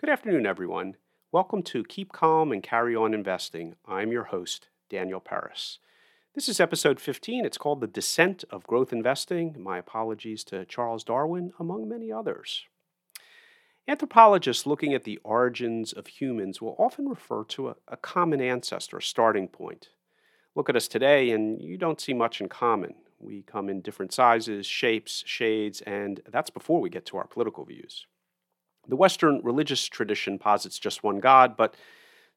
Good afternoon, everyone. Welcome to Keep Calm and Carry On Investing. I'm your host, Daniel Peris. This is episode 15. It's called The Descent of Growth Investing. My apologies to Charles Darwin, among many others. Anthropologists looking at the origins of humans will often refer to a, a common ancestor, a starting point. Look at us today, and you don't see much in common. We come in different sizes, shapes, shades, and that's before we get to our political views. The Western religious tradition posits just one God, but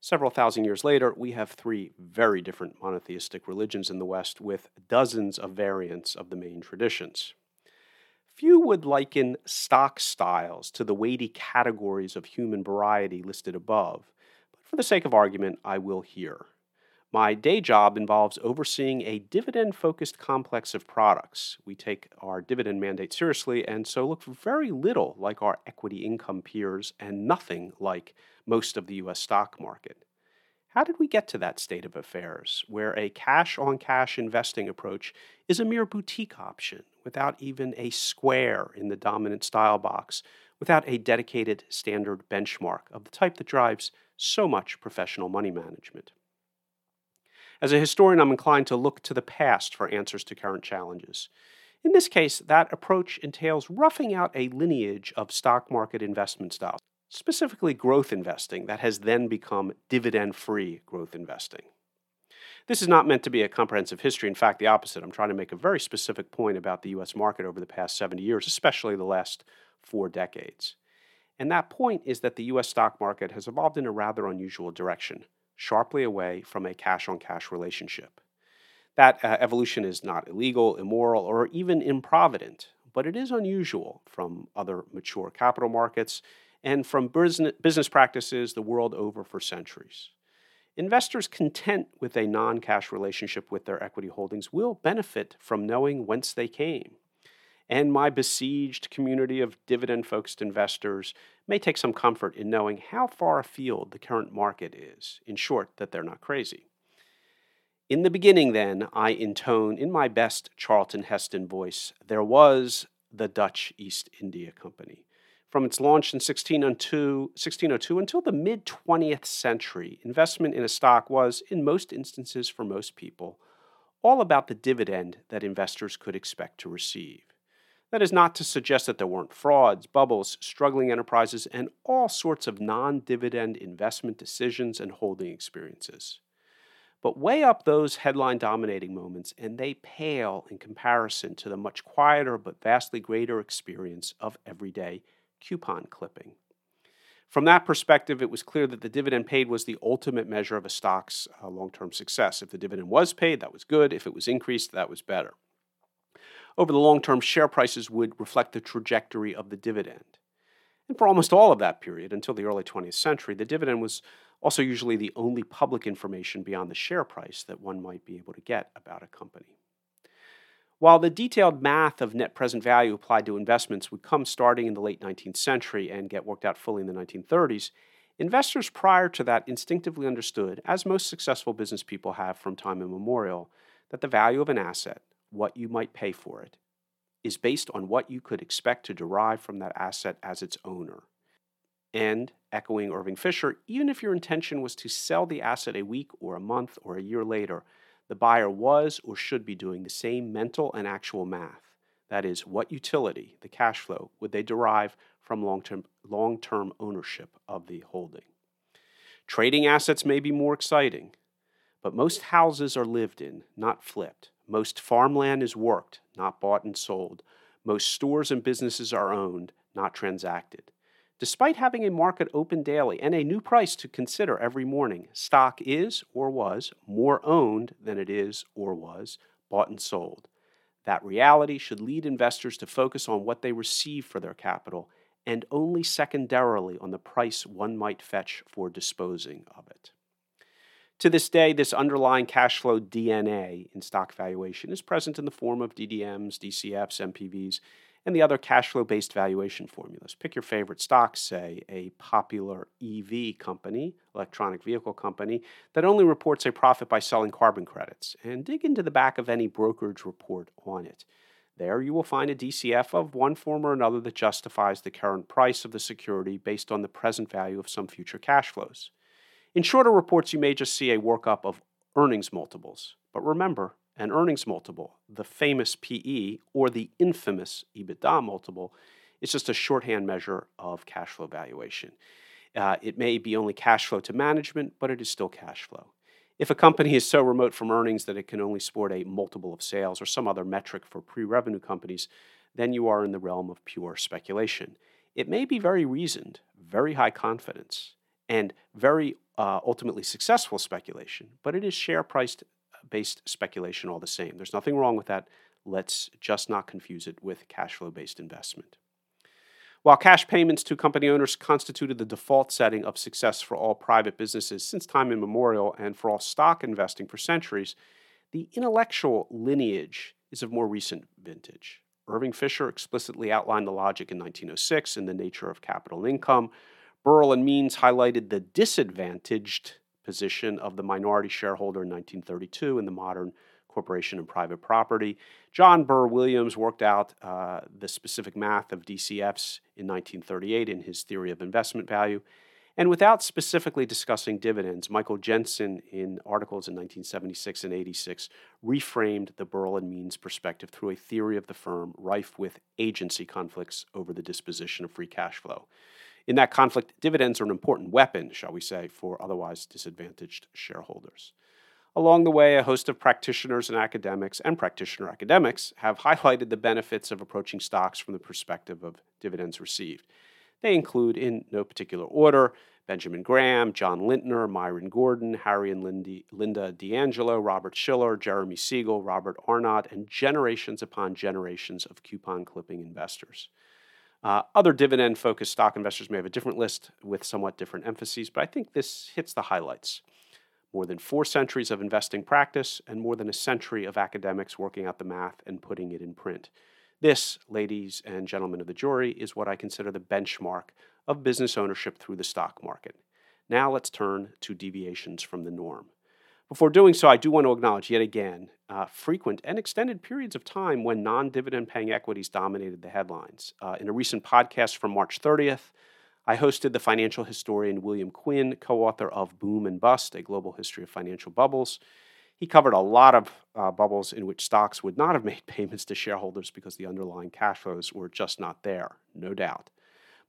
several thousand years later, we have three very different monotheistic religions in the West with dozens of variants of the main traditions. Few would liken stock styles to the weighty categories of human variety listed above, but for the sake of argument, I will here. My day job involves overseeing a dividend focused complex of products. We take our dividend mandate seriously and so look very little like our equity income peers and nothing like most of the U.S. stock market. How did we get to that state of affairs, where a cash on cash investing approach is a mere boutique option without even a square in the dominant style box, without a dedicated standard benchmark of the type that drives so much professional money management? As a historian, I'm inclined to look to the past for answers to current challenges. In this case, that approach entails roughing out a lineage of stock market investment styles, specifically growth investing, that has then become dividend free growth investing. This is not meant to be a comprehensive history. In fact, the opposite. I'm trying to make a very specific point about the U.S. market over the past 70 years, especially the last four decades. And that point is that the U.S. stock market has evolved in a rather unusual direction sharply away from a cash on cash relationship. That uh, evolution is not illegal, immoral, or even improvident, but it is unusual from other mature capital markets and from business practices the world over for centuries. Investors content with a non cash relationship with their equity holdings will benefit from knowing whence they came and my besieged community of dividend focused investors may take some comfort in knowing how far afield the current market is. In short, that they're not crazy. In the beginning, then, I intone in my best Charlton Heston voice there was the Dutch East India Company. From its launch in 1602, 1602 until the mid 20th century, investment in a stock was, in most instances for most people, all about the dividend that investors could expect to receive. That is not to suggest that there weren't frauds, bubbles, struggling enterprises, and all sorts of non dividend investment decisions and holding experiences. But weigh up those headline dominating moments, and they pale in comparison to the much quieter but vastly greater experience of everyday coupon clipping. From that perspective, it was clear that the dividend paid was the ultimate measure of a stock's uh, long term success. If the dividend was paid, that was good. If it was increased, that was better over the long term, share prices would reflect the trajectory of the dividend. And for almost all of that period, until the early 20th century, the dividend was also usually the only public information beyond the share price that one might be able to get about a company. While the detailed math of net present value applied to investments would come starting in the late 19th century and get worked out fully in the 1930s, investors prior to that instinctively understood, as most successful business people have from time immemorial, that the value of an asset, what you might pay for it is based on what you could expect to derive from that asset as its owner. And, echoing Irving Fisher, even if your intention was to sell the asset a week or a month or a year later, the buyer was or should be doing the same mental and actual math. That is, what utility, the cash flow, would they derive from long term long-term ownership of the holding? Trading assets may be more exciting, but most houses are lived in, not flipped. Most farmland is worked, not bought and sold. Most stores and businesses are owned, not transacted. Despite having a market open daily and a new price to consider every morning, stock is or was more owned than it is or was bought and sold. That reality should lead investors to focus on what they receive for their capital and only secondarily on the price one might fetch for disposing of it. To this day, this underlying cash flow DNA in stock valuation is present in the form of DDMs, DCFs, NPVs, and the other cash flow based valuation formulas. Pick your favorite stock, say a popular EV company, electronic vehicle company, that only reports a profit by selling carbon credits, and dig into the back of any brokerage report on it. There you will find a DCF of one form or another that justifies the current price of the security based on the present value of some future cash flows. In shorter reports, you may just see a workup of earnings multiples. But remember, an earnings multiple, the famous PE or the infamous EBITDA multiple, is just a shorthand measure of cash flow valuation. Uh, it may be only cash flow to management, but it is still cash flow. If a company is so remote from earnings that it can only sport a multiple of sales or some other metric for pre revenue companies, then you are in the realm of pure speculation. It may be very reasoned, very high confidence, and very uh, ultimately successful speculation, but it is share price based speculation all the same. There's nothing wrong with that. Let's just not confuse it with cash flow based investment. While cash payments to company owners constituted the default setting of success for all private businesses since time immemorial and for all stock investing for centuries, the intellectual lineage is of more recent vintage. Irving Fisher explicitly outlined the logic in 1906 in The Nature of Capital Income. Berle and Means highlighted the disadvantaged position of the minority shareholder in 1932 in the modern corporation and private property. John Burr Williams worked out uh, the specific math of DCFs in 1938 in his theory of investment value. And without specifically discussing dividends, Michael Jensen, in articles in 1976 and 86, reframed the Berle and Means perspective through a theory of the firm rife with agency conflicts over the disposition of free cash flow. In that conflict, dividends are an important weapon, shall we say, for otherwise disadvantaged shareholders. Along the way, a host of practitioners and academics and practitioner academics have highlighted the benefits of approaching stocks from the perspective of dividends received. They include, in no particular order, Benjamin Graham, John Lintner, Myron Gordon, Harry and Lindy, Linda DeAngelo, Robert Shiller, Jeremy Siegel, Robert Arnott, and generations upon generations of coupon clipping investors. Uh, other dividend focused stock investors may have a different list with somewhat different emphases, but I think this hits the highlights more than four centuries of investing practice, and more than a century of academics working out the math and putting it in print. This, ladies and gentlemen of the jury, is what I consider the benchmark of business ownership through the stock market. Now let's turn to deviations from the norm. Before doing so, I do want to acknowledge yet again uh, frequent and extended periods of time when non dividend paying equities dominated the headlines. Uh, in a recent podcast from March 30th, I hosted the financial historian William Quinn, co author of Boom and Bust, A Global History of Financial Bubbles. He covered a lot of uh, bubbles in which stocks would not have made payments to shareholders because the underlying cash flows were just not there, no doubt.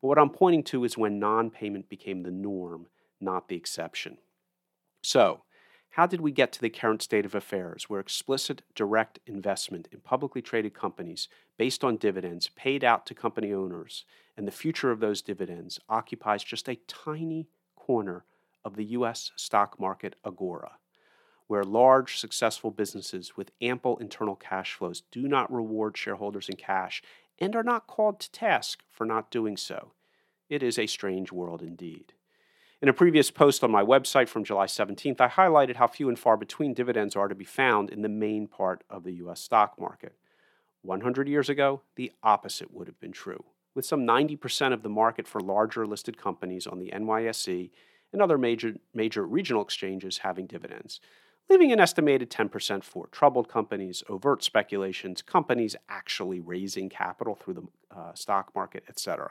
But what I'm pointing to is when non payment became the norm, not the exception. So, how did we get to the current state of affairs where explicit direct investment in publicly traded companies based on dividends paid out to company owners and the future of those dividends occupies just a tiny corner of the U.S. stock market agora, where large, successful businesses with ample internal cash flows do not reward shareholders in cash and are not called to task for not doing so. It is a strange world indeed. In a previous post on my website from July 17th, I highlighted how few and far between dividends are to be found in the main part of the U.S. stock market. 100 years ago, the opposite would have been true, with some 90% of the market for larger listed companies on the NYSE and other major, major regional exchanges having dividends, leaving an estimated 10% for troubled companies, overt speculations, companies actually raising capital through the uh, stock market, etc.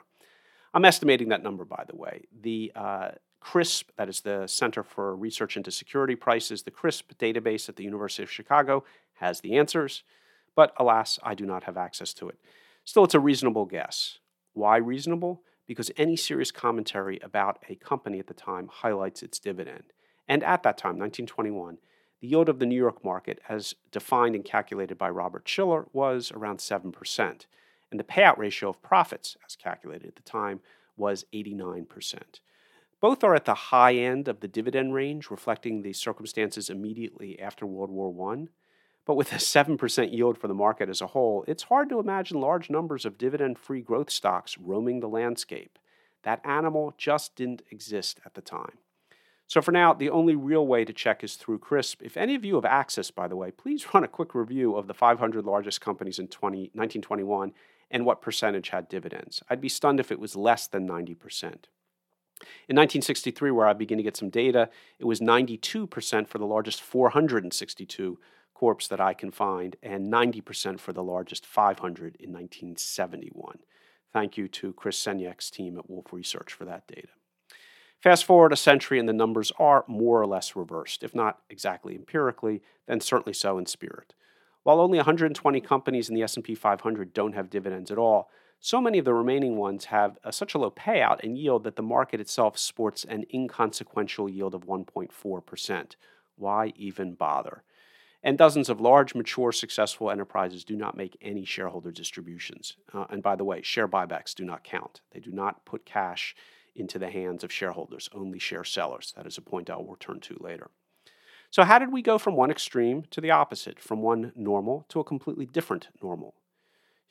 I'm estimating that number, by the way. The uh, CRSP, that is the Center for Research into Security Prices, the CRSP database at the University of Chicago has the answers, but alas, I do not have access to it. Still, it's a reasonable guess. Why reasonable? Because any serious commentary about a company at the time highlights its dividend. And at that time, 1921, the yield of the New York market, as defined and calculated by Robert Shiller, was around 7%. And the payout ratio of profits, as calculated at the time, was 89%. Both are at the high end of the dividend range, reflecting the circumstances immediately after World War I. But with a 7% yield for the market as a whole, it's hard to imagine large numbers of dividend free growth stocks roaming the landscape. That animal just didn't exist at the time. So for now, the only real way to check is through CRSP. If any of you have access, by the way, please run a quick review of the 500 largest companies in 20, 1921 and what percentage had dividends. I'd be stunned if it was less than 90%. In 1963, where I begin to get some data, it was 92% for the largest 462 corps that I can find, and 90% for the largest 500 in 1971. Thank you to Chris Senyek's team at Wolfe Research for that data. Fast forward a century and the numbers are more or less reversed, if not exactly empirically, then certainly so in spirit. While only 120 companies in the S&P 500 don't have dividends at all, so many of the remaining ones have a, such a low payout and yield that the market itself sports an inconsequential yield of 1.4%. Why even bother? And dozens of large, mature, successful enterprises do not make any shareholder distributions. Uh, and by the way, share buybacks do not count. They do not put cash into the hands of shareholders, only share sellers. That is a point I'll return to later. So, how did we go from one extreme to the opposite, from one normal to a completely different normal?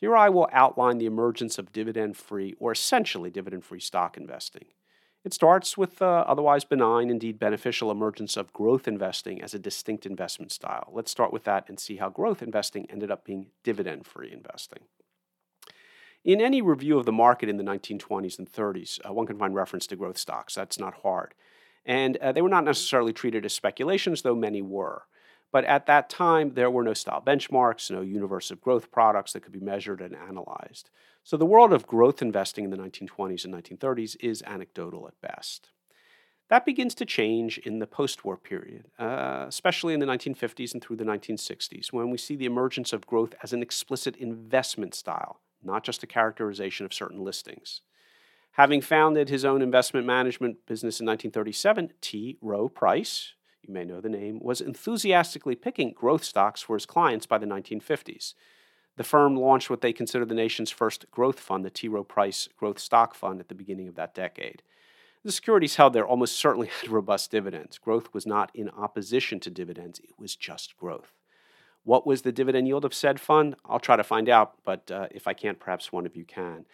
Here I will outline the emergence of dividend free, or essentially dividend free stock investing. It starts with the otherwise benign, indeed beneficial emergence of growth investing as a distinct investment style. Let's start with that and see how growth investing ended up being dividend free investing. In any review of the market in the 1920s and 30s, uh, one can find reference to growth stocks. That's not hard. And uh, they were not necessarily treated as speculations, though many were. But at that time, there were no style benchmarks, no universe of growth products that could be measured and analyzed. So the world of growth investing in the 1920s and 1930s is anecdotal at best. That begins to change in the post war period, uh, especially in the 1950s and through the 1960s, when we see the emergence of growth as an explicit investment style not just a characterization of certain listings. Having founded his own investment management business in 1937, T. Rowe Price, you may know the name, was enthusiastically picking growth stocks for his clients by the 1950s. The firm launched what they consider the nation's first growth fund, the T. Rowe Price Growth Stock Fund, at the beginning of that decade. The securities held there almost certainly had robust dividends. Growth was not in opposition to dividends, it was just growth. What was the dividend yield of said fund? I'll try to find out, but uh, if I can't, perhaps one of you can.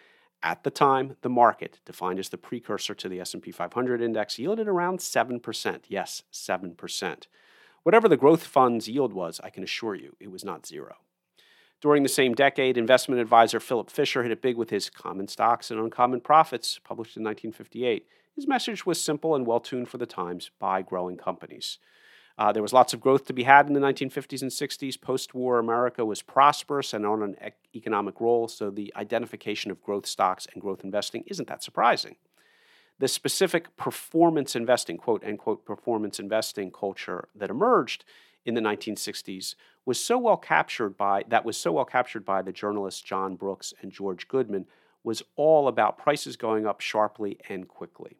At the time, the market, defined as the precursor to the S&P 500 index, yielded around 7%. Yes, 7%. Whatever the growth fund's yield was, I can assure you, it was not zero. During the same decade, investment advisor Philip Fisher hit it big with his Common Stocks and Uncommon Profits, published in 1958. His message was simple and well tuned for the times buy growing companies. Uh, there was lots of growth to be had in the 1950s and 60s. Post war America was prosperous and on an economic roll, so the identification of growth stocks and growth investing isn't that surprising. The specific performance investing, quote unquote, performance investing culture that emerged in the 1960s was so well captured by that was so well captured by the journalists John Brooks and George Goodman was all about prices going up sharply and quickly.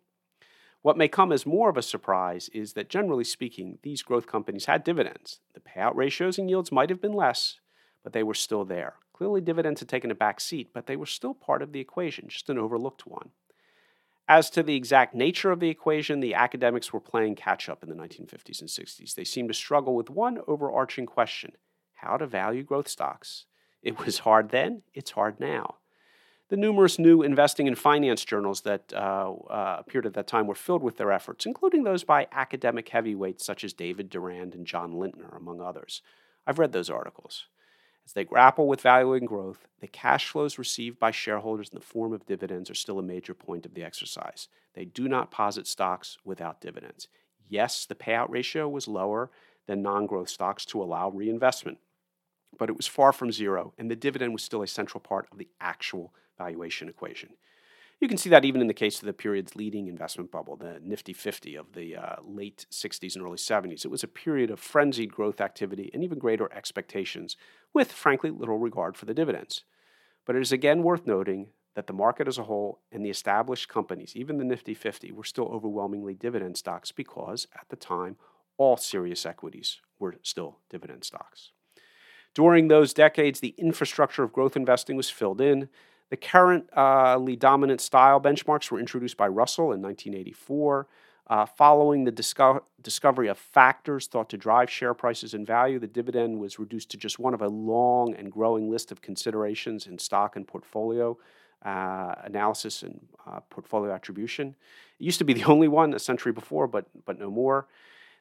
What may come as more of a surprise is that, generally speaking, these growth companies had dividends. The payout ratios and yields might have been less, but they were still there. Clearly, dividends had taken a back seat, but they were still part of the equation, just an overlooked one. As to the exact nature of the equation, the academics were playing catch up in the 1950s and 60s. They seemed to struggle with one overarching question how to value growth stocks. It was hard then, it's hard now. The numerous new investing and finance journals that uh, uh, appeared at that time were filled with their efforts, including those by academic heavyweights such as David Durand and John Lintner, among others. I've read those articles. As they grapple with valuing growth, the cash flows received by shareholders in the form of dividends are still a major point of the exercise. They do not posit stocks without dividends. Yes, the payout ratio was lower than non growth stocks to allow reinvestment, but it was far from zero, and the dividend was still a central part of the actual valuation equation. You can see that even in the case of the period's leading investment bubble, the Nifty 50 of the uh, late 60s and early 70s. It was a period of frenzied growth activity and even greater expectations, with, frankly, little regard for the dividends. But it is again worth noting that the market as a whole and the established companies, even the Nifty 50, were still overwhelmingly dividend stocks because, at the time, all serious equities were still dividend stocks. During those decades, the infrastructure of growth investing was filled in. The currently dominant style benchmarks were introduced by Russell in 1984. Uh, following the disco- discovery of factors thought to drive share prices and value, the dividend was reduced to just one of a long and growing list of considerations in stock and portfolio uh, analysis and uh, portfolio attribution. It used to be the only one a century before, but, but no more.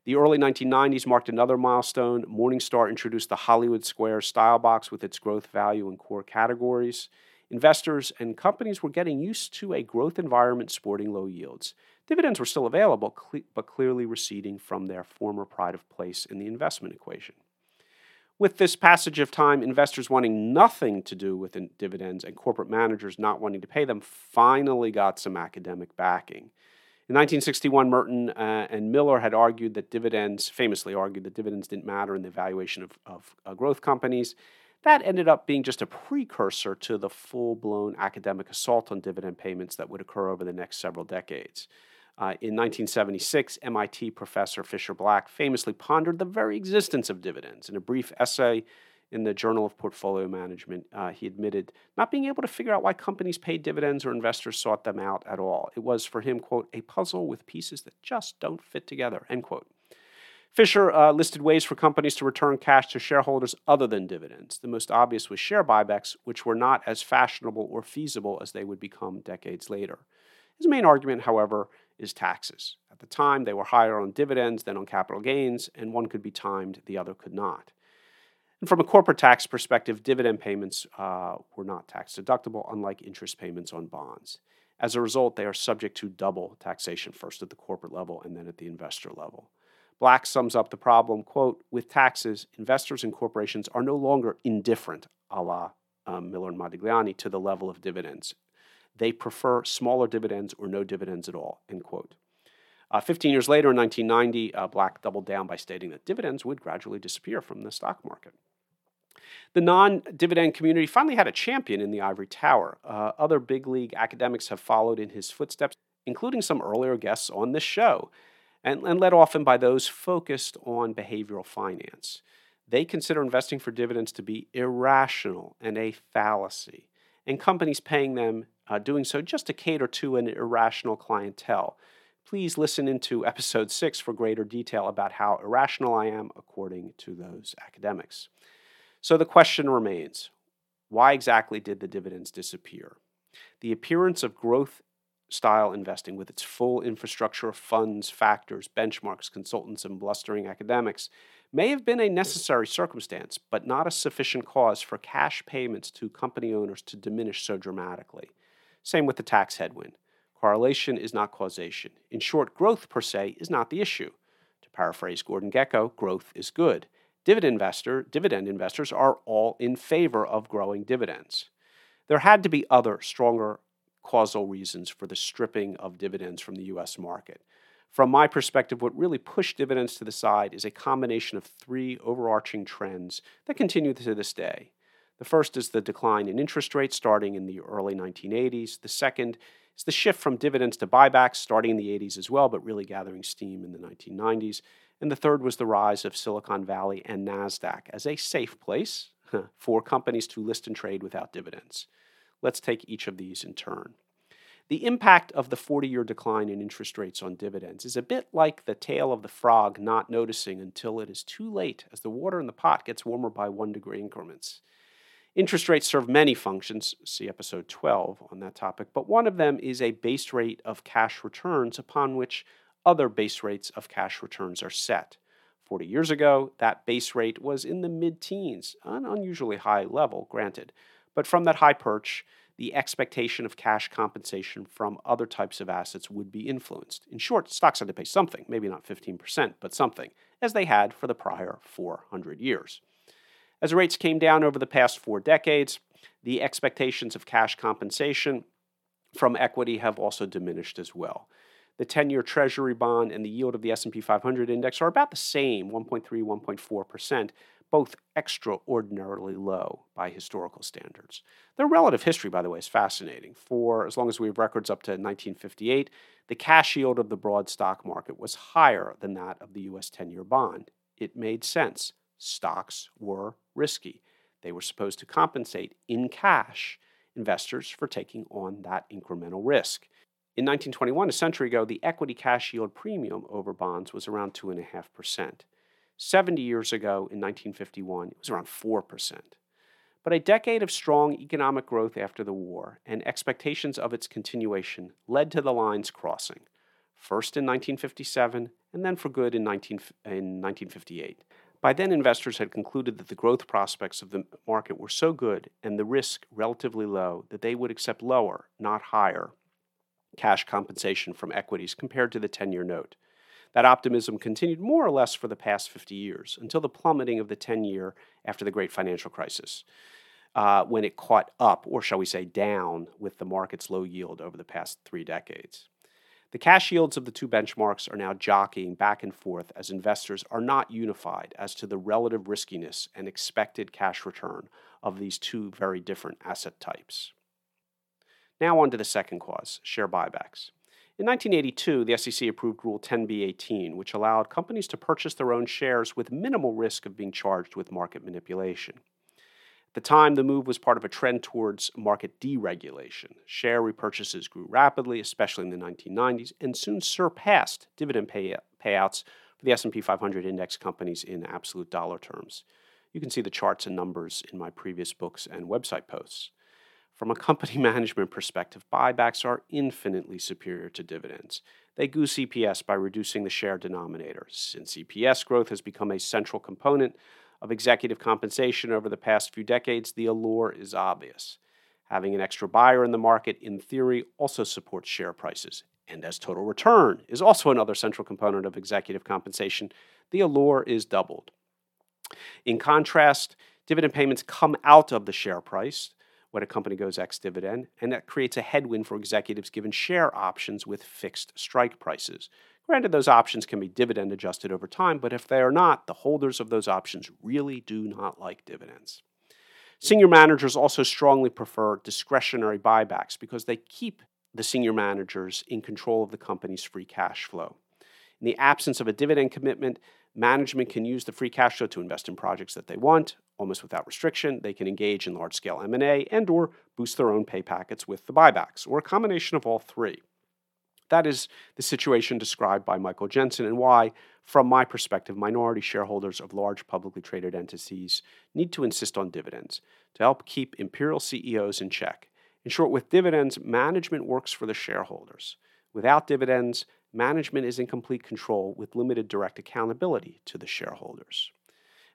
The early 1990s marked another milestone. Morningstar introduced the Hollywood Square style box with its growth, value, and core categories. Investors and companies were getting used to a growth environment sporting low yields. Dividends were still available, but clearly receding from their former pride of place in the investment equation. With this passage of time, investors wanting nothing to do with dividends and corporate managers not wanting to pay them finally got some academic backing. In 1961, Merton uh, and Miller had argued that dividends, famously argued that dividends didn't matter in the valuation of, of uh, growth companies. That ended up being just a precursor to the full blown academic assault on dividend payments that would occur over the next several decades. Uh, in 1976, MIT professor Fischer Black famously pondered the very existence of dividends. In a brief essay in the Journal of Portfolio Management, uh, he admitted not being able to figure out why companies paid dividends or investors sought them out at all. It was for him, quote, a puzzle with pieces that just don't fit together, end quote. Fischer uh, listed ways for companies to return cash to shareholders other than dividends. The most obvious was share buybacks, which were not as fashionable or feasible as they would become decades later. His main argument, however, is taxes. At the time, they were higher on dividends than on capital gains, and one could be timed, the other could not. And from a corporate tax perspective, dividend payments uh, were not tax deductible, unlike interest payments on bonds. As a result, they are subject to double taxation, first at the corporate level and then at the investor level. Black sums up the problem, quote, with taxes, investors and corporations are no longer indifferent, a la um, Miller and Modigliani, to the level of dividends. They prefer smaller dividends or no dividends at all, end quote. Uh, 15 years later, in 1990, uh, Black doubled down by stating that dividends would gradually disappear from the stock market. The non dividend community finally had a champion in the ivory tower. Uh, other big league academics have followed in his footsteps, including some earlier guests on this show, and, and led often by those focused on behavioral finance. They consider investing for dividends to be irrational and a fallacy, and companies paying them uh, doing so just to cater to an irrational clientele. Please listen into episode six for greater detail about how irrational I am according to those academics. So the question remains why exactly did the dividends disappear? The appearance of growth style investing with its full infrastructure of funds, factors, benchmarks, consultants, and blustering academics may have been a necessary circumstance, but not a sufficient cause for cash payments to company owners to diminish so dramatically. Same with the tax headwind. Correlation is not causation. In short, growth per se is not the issue. To paraphrase Gordon Gekko, growth is good. Dividend, investor, dividend investors are all in favor of growing dividends. There had to be other, stronger causal reasons for the stripping of dividends from the U.S. market. From my perspective, what really pushed dividends to the side is a combination of three overarching trends that continue to this day. The first is the decline in interest rates starting in the early 1980s. The second is the shift from dividends to buybacks starting in the 80s as well, but really gathering steam in the 1990s. And the third was the rise of Silicon Valley and NASDAQ as a safe place for companies to list and trade without dividends. Let's take each of these in turn. The impact of the 40 year decline in interest rates on dividends is a bit like the tale of the frog not noticing until it is too late as the water in the pot gets warmer by one degree increments. Interest rates serve many functions, see episode 12 on that topic, but one of them is a base rate of cash returns upon which other base rates of cash returns are set. 40 years ago, that base rate was in the mid teens, an unusually high level, granted. But from that high perch, the expectation of cash compensation from other types of assets would be influenced. In short, stocks had to pay something, maybe not 15%, but something, as they had for the prior 400 years. As rates came down over the past four decades, the expectations of cash compensation from equity have also diminished as well. The 10-year treasury bond and the yield of the S&P 500 index are about the same, 1.3 1.4%, both extraordinarily low by historical standards. Their relative history, by the way, is fascinating. For as long as we have records up to 1958, the cash yield of the broad stock market was higher than that of the US 10 year bond. It made sense stocks were risky. They were supposed to compensate in cash investors for taking on that incremental risk. In 1921, a century ago, the equity cash yield premium over bonds was around 2.5%. 70 years ago, in 1951, it was around 4%. But a decade of strong economic growth after the war and expectations of its continuation led to the lines crossing, first in 1957 and then for good in, 19, in 1958. By then, investors had concluded that the growth prospects of the market were so good and the risk relatively low that they would accept lower, not higher, cash compensation from equities compared to the 10 year note. That optimism continued more or less for the past 50 years until the plummeting of the 10 year after the great financial crisis, uh, when it caught up, or shall we say down, with the market's low yield over the past three decades. The cash yields of the two benchmarks are now jockeying back and forth as investors are not unified as to the relative riskiness and expected cash return of these two very different asset types. Now, on to the second cause share buybacks. In 1982, the SEC approved Rule 10b-18, which allowed companies to purchase their own shares with minimal risk of being charged with market manipulation. At the time, the move was part of a trend towards market deregulation. Share repurchases grew rapidly, especially in the 1990s, and soon surpassed dividend pay- payouts for the S&P 500 index companies in absolute dollar terms. You can see the charts and numbers in my previous books and website posts. From a company management perspective, buybacks are infinitely superior to dividends. They goose EPS by reducing the share denominator. Since EPS growth has become a central component of executive compensation over the past few decades, the allure is obvious. Having an extra buyer in the market, in theory, also supports share prices. And as total return is also another central component of executive compensation, the allure is doubled. In contrast, dividend payments come out of the share price when a company goes ex dividend, and that creates a headwind for executives given share options with fixed strike prices. Granted, those options can be dividend adjusted over time, but if they are not, the holders of those options really do not like dividends. Senior managers also strongly prefer discretionary buybacks because they keep the senior managers in control of the company's free cash flow. In the absence of a dividend commitment, management can use the free cash flow to invest in projects that they want, almost without restriction. They can engage in large-scale M&A and or boost their own pay packets with the buybacks, or a combination of all three. That is the situation described by Michael Jensen and why, from my perspective, minority shareholders of large publicly traded entities need to insist on dividends to help keep imperial CEOs in check. In short, with dividends, management works for the shareholders. Without dividends, management is in complete control with limited direct accountability to the shareholders.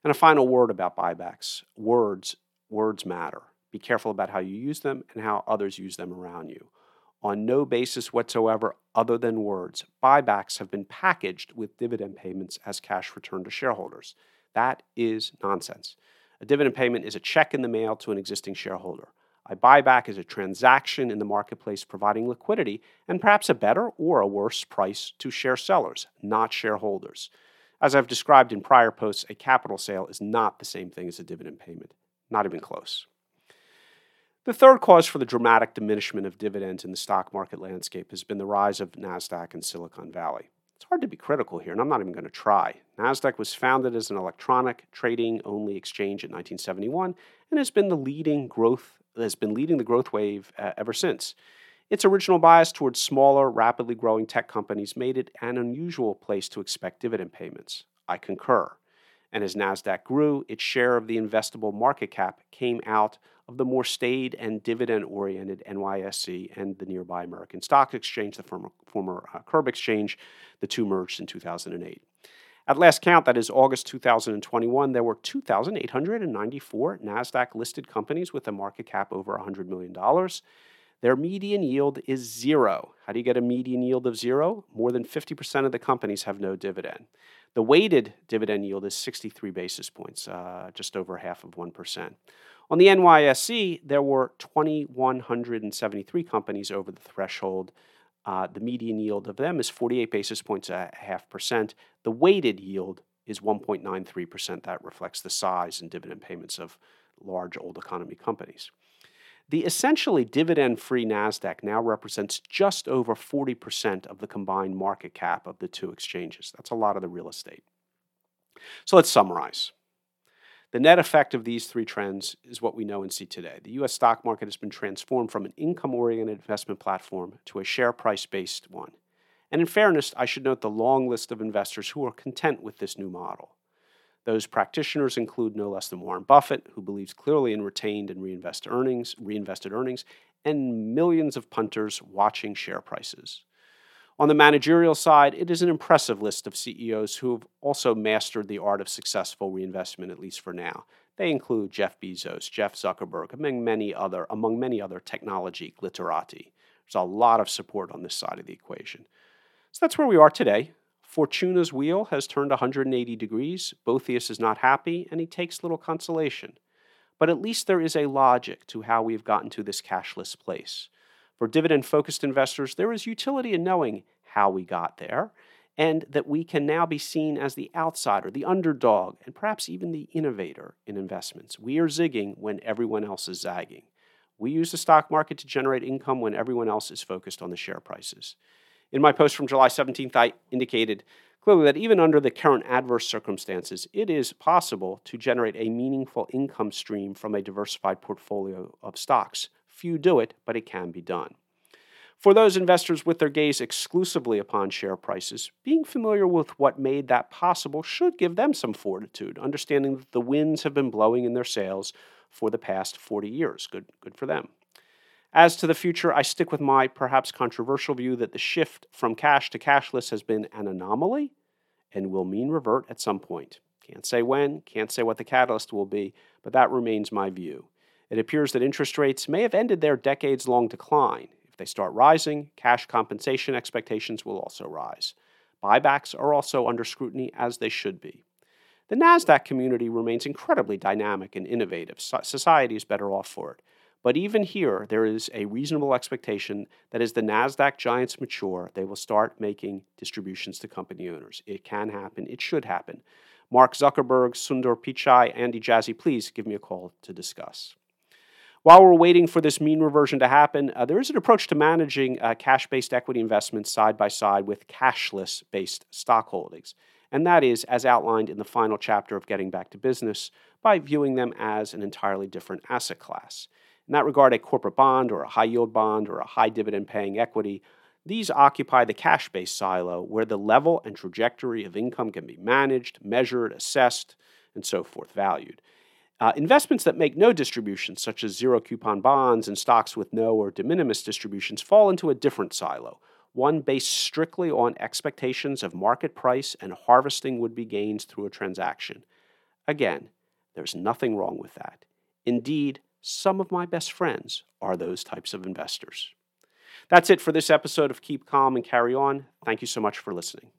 And a final word about buybacks words, words matter. Be careful about how you use them and how others use them around you. On no basis whatsoever other than words, buybacks have been packaged with dividend payments as cash return to shareholders. That is nonsense. A dividend payment is a check in the mail to an existing shareholder. A buyback is a transaction in the marketplace providing liquidity and perhaps a better or a worse price to share sellers, not shareholders. As I've described in prior posts, a capital sale is not the same thing as a dividend payment, not even close. The third cause for the dramatic diminishment of dividends in the stock market landscape has been the rise of NASDAQ and Silicon Valley. It's hard to be critical here, and I'm not even going to try. NASDAQ was founded as an electronic trading only exchange in 1971 and has been the leading growth has been leading the growth wave uh, ever since. Its original bias towards smaller, rapidly growing tech companies made it an unusual place to expect dividend payments. I concur. And as NASDAQ grew, its share of the investable market cap came out of the more staid and dividend oriented NYSE and the nearby American Stock Exchange, the former, former uh, Curb Exchange. The two merged in 2008. At last count, that is August 2021, there were 2,894 NASDAQ listed companies with a market cap over $100 million. Their median yield is zero. How do you get a median yield of zero? More than 50% of the companies have no dividend. The weighted dividend yield is 63 basis points, uh, just over half of 1%. On the NYSE, there were 2,173 companies over the threshold uh, the median yield of them is 48 basis points a half percent. The weighted yield is 1.93%. That reflects the size and dividend payments of large old economy companies. The essentially dividend free NASDAQ now represents just over 40% of the combined market cap of the two exchanges. That's a lot of the real estate. So let's summarize. The net effect of these three trends is what we know and see today. The U.S. stock market has been transformed from an income oriented investment platform to a share price based one. And in fairness, I should note the long list of investors who are content with this new model. Those practitioners include no less than Warren Buffett, who believes clearly in retained and reinvested earnings, reinvested earnings, and millions of punters watching share prices. On the managerial side, it is an impressive list of CEOs who have also mastered the art of successful reinvestment, at least for now. They include Jeff Bezos, Jeff Zuckerberg, among many other, among many other technology glitterati. There's a lot of support on this side of the equation. So that's where we are today. Fortuna's wheel has turned 180 degrees. Boethius is not happy, and he takes little consolation. But at least there is a logic to how we've gotten to this cashless place. For dividend focused investors, there is utility in knowing how we got there, and that we can now be seen as the outsider, the underdog, and perhaps even the innovator in investments. We are zigging when everyone else is zagging. We use the stock market to generate income when everyone else is focused on the share prices. In my post from July 17th, I indicated clearly that even under the current adverse circumstances, it is possible to generate a meaningful income stream from a diversified portfolio of stocks. Few do it, but it can be done. For those investors with their gaze exclusively upon share prices, being familiar with what made that possible should give them some fortitude, understanding that the winds have been blowing in their sails for the past 40 years. Good, good for them. As to the future, I stick with my perhaps controversial view that the shift from cash to cashless has been an anomaly and will mean revert at some point. Can't say when, can't say what the catalyst will be, but that remains my view. It appears that interest rates may have ended their decades long decline. If they start rising, cash compensation expectations will also rise. Buybacks are also under scrutiny, as they should be. The NASDAQ community remains incredibly dynamic and innovative. society is better off for it. But even here, there is a reasonable expectation that as the NASDAQ giants mature, they will start making distributions to company owners. It can happen, it should happen. Mark Zuckerberg, Sundar Pichai, Andy Jassy, please give me a call to discuss. While we're waiting for this mean reversion to happen, uh, there is an approach to managing uh, cash based equity investments side by side with cashless based stock holdings. And that is, as outlined in the final chapter of Getting Back to Business, by viewing them as an entirely different asset class. In that regard, a corporate bond or a high yield bond or a high dividend paying equity, these occupy the cash based silo where the level and trajectory of income can be managed, measured, assessed, and so forth, valued. Uh, investments that make no distributions, such as zero coupon bonds and stocks with no or de minimis distributions, fall into a different silo, one based strictly on expectations of market price and harvesting would be gains through a transaction. Again, there's nothing wrong with that. Indeed, some of my best friends are those types of investors. That's it for this episode of Keep Calm and Carry On. Thank you so much for listening.